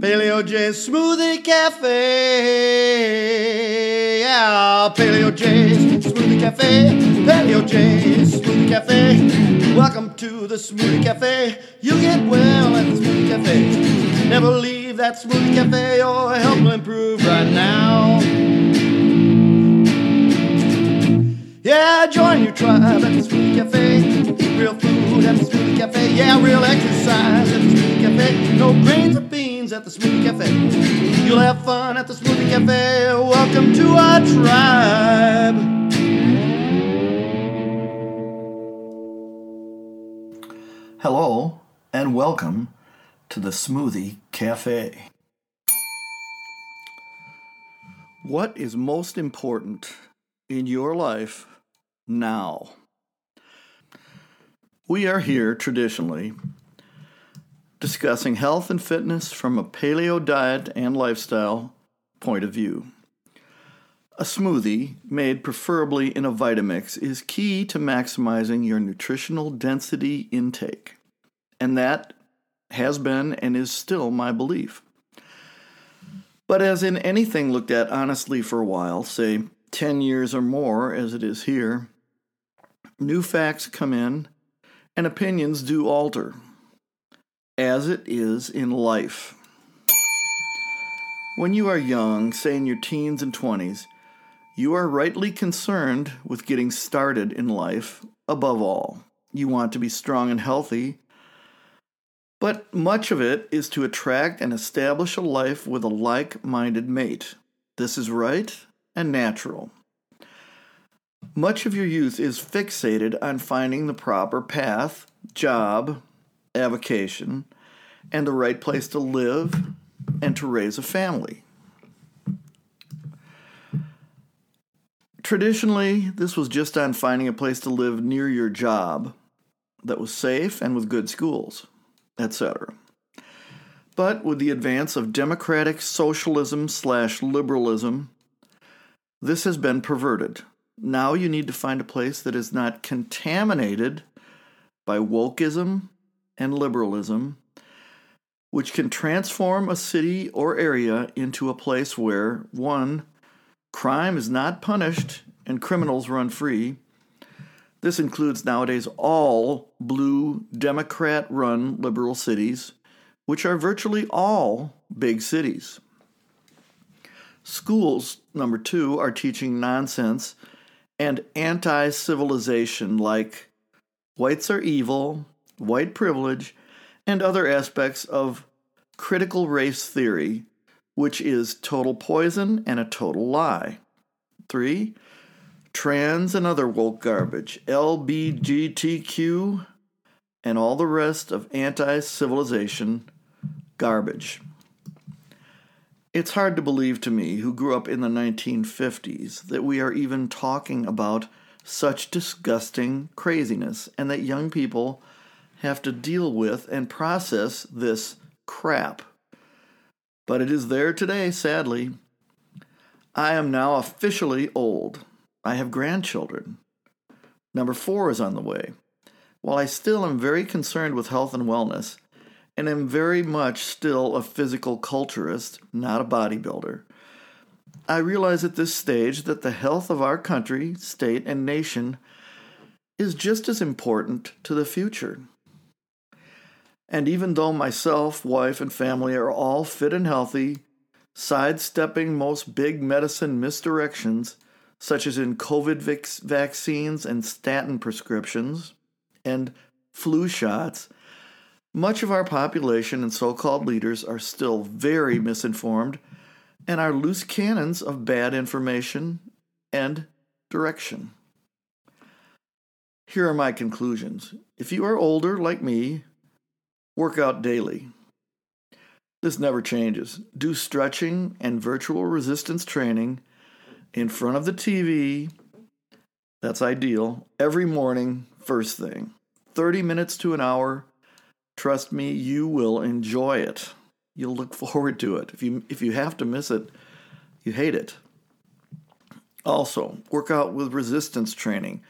Paleo J Smoothie Cafe. Yeah, Paleo J Smoothie Cafe. Paleo J Smoothie Cafe. Welcome to the Smoothie Cafe. You get well at the Smoothie Cafe. Never leave that Smoothie Cafe or help improve right now. Yeah, join your tribe at the Smoothie Cafe. Eat real food at the Smoothie Cafe. Yeah, real exercise at the Smoothie Cafe. No grains beans at the Smoothie Cafe. You'll have fun at the Smoothie Cafe. Welcome to our tribe. Hello, and welcome to the Smoothie Cafe. What is most important in your life now? We are here traditionally discussing health and fitness from a paleo diet and lifestyle point of view. A smoothie, made preferably in a Vitamix, is key to maximizing your nutritional density intake. And that has been and is still my belief. But as in anything looked at honestly for a while, say 10 years or more as it is here, new facts come in and opinions do alter, as it is in life. When you are young, say in your teens and 20s, you are rightly concerned with getting started in life above all. You want to be strong and healthy, but much of it is to attract and establish a life with a like minded mate. This is right and natural. Much of your youth is fixated on finding the proper path, job, avocation, and the right place to live and to raise a family. Traditionally, this was just on finding a place to live near your job that was safe and with good schools, etc. But with the advance of democratic socialism slash liberalism, this has been perverted. Now you need to find a place that is not contaminated by wokeism and liberalism, which can transform a city or area into a place where, one, crime is not punished and criminals run free. This includes nowadays all blue Democrat run liberal cities, which are virtually all big cities. Schools, number two, are teaching nonsense and anti civilization like whites are evil, white privilege, and other aspects of critical race theory, which is total poison and a total lie. Three, trans and other woke garbage, LBGTQ, and all the rest of anti civilization garbage. It's hard to believe to me, who grew up in the 1950s, that we are even talking about such disgusting craziness and that young people have to deal with and process this crap. But it is there today, sadly. I am now officially old. I have grandchildren. Number four is on the way. While I still am very concerned with health and wellness, and am very much still a physical culturist, not a bodybuilder. I realize at this stage that the health of our country, state, and nation is just as important to the future. And even though myself, wife, and family are all fit and healthy, sidestepping most big medicine misdirections, such as in COVID vaccines and statin prescriptions, and flu shots, much of our population and so called leaders are still very misinformed and are loose cannons of bad information and direction. Here are my conclusions. If you are older, like me, work out daily. This never changes. Do stretching and virtual resistance training in front of the TV. That's ideal. Every morning, first thing. 30 minutes to an hour Trust me, you will enjoy it. You'll look forward to it. If you if you have to miss it, you hate it. Also, work out with resistance training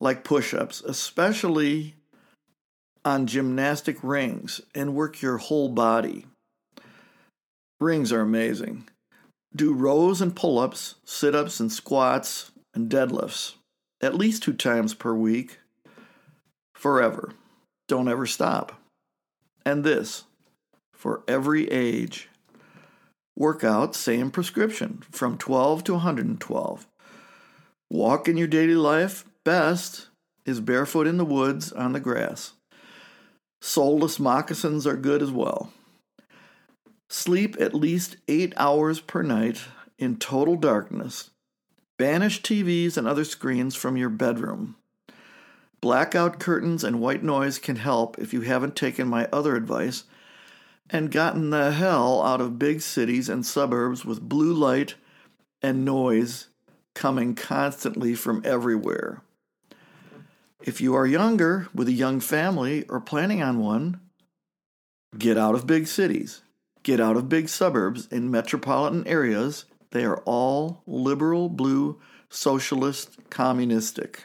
like push-ups, especially on gymnastic rings and work your whole body. Rings are amazing. Do rows and pull ups, sit ups and squats, and deadlifts at least two times per week forever. Don't ever stop. And this for every age. Workout, same prescription from 12 to 112. Walk in your daily life, best is barefoot in the woods on the grass. Soleless moccasins are good as well. Sleep at least eight hours per night in total darkness. Banish TVs and other screens from your bedroom. Blackout curtains and white noise can help if you haven't taken my other advice and gotten the hell out of big cities and suburbs with blue light and noise coming constantly from everywhere. If you are younger with a young family or planning on one, get out of big cities, get out of big suburbs in metropolitan areas. They are all liberal, blue, socialist, communistic.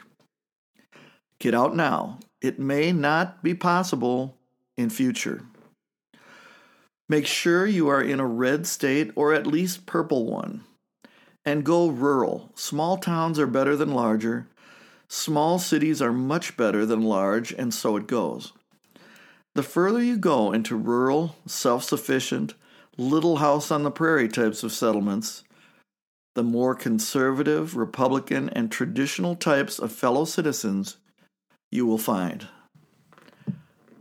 Get out now. It may not be possible in future. Make sure you are in a red state or at least purple one. And go rural. Small towns are better than larger. Small cities are much better than large, and so it goes. The further you go into rural, self sufficient, little house on the prairie types of settlements, the more conservative, Republican, and traditional types of fellow citizens you will find.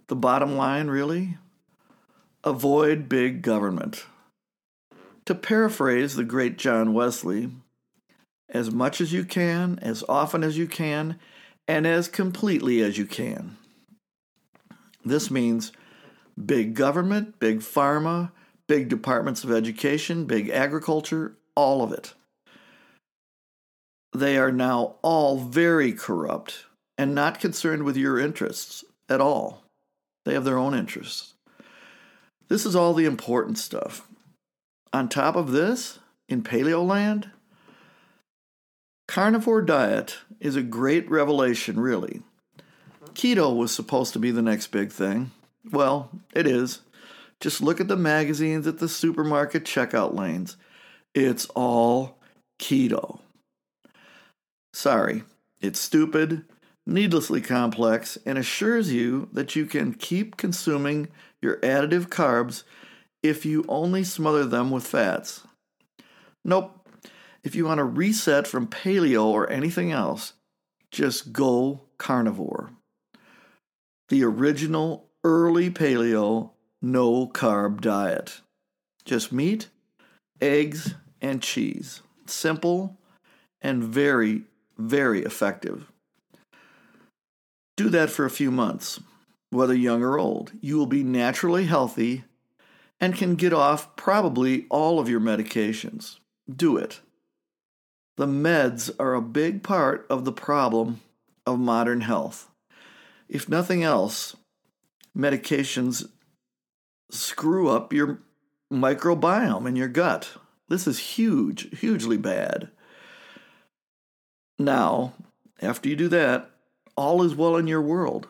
The bottom line, really? Avoid big government. To paraphrase the great John Wesley, as much as you can, as often as you can, and as completely as you can. This means big government, big pharma, big departments of education, big agriculture, all of it. They are now all very corrupt and not concerned with your interests at all. They have their own interests. This is all the important stuff. On top of this, in Paleoland, carnivore diet is a great revelation, really. Keto was supposed to be the next big thing. Well, it is. Just look at the magazines at the supermarket checkout lanes. It's all keto. Sorry, it's stupid needlessly complex, and assures you that you can keep consuming your additive carbs if you only smother them with fats. Nope. If you want to reset from paleo or anything else, just go carnivore. The original early paleo no carb diet. Just meat, eggs, and cheese. Simple and very, very effective. Do that for a few months, whether young or old. You will be naturally healthy and can get off probably all of your medications. Do it. The meds are a big part of the problem of modern health. If nothing else, medications screw up your microbiome in your gut. This is huge, hugely bad. Now, after you do that, all is well in your world.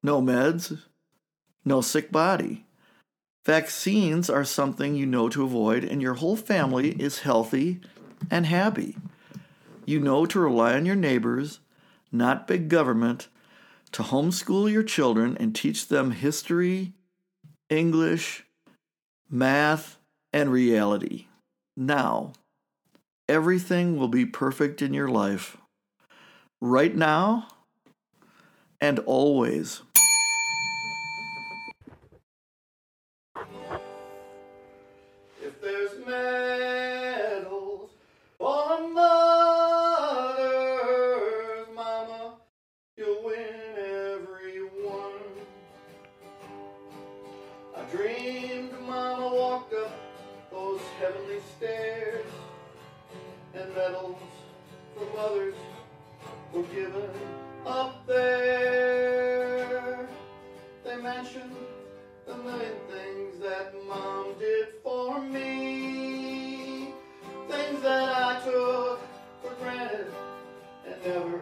No meds, no sick body. Vaccines are something you know to avoid, and your whole family is healthy and happy. You know to rely on your neighbors, not big government, to homeschool your children and teach them history, English, math, and reality. Now, everything will be perfect in your life. Right now, and always. Heavenly stairs, and medals from others were given up there. They mentioned the million things that mom did for me. Things that I took for granted and never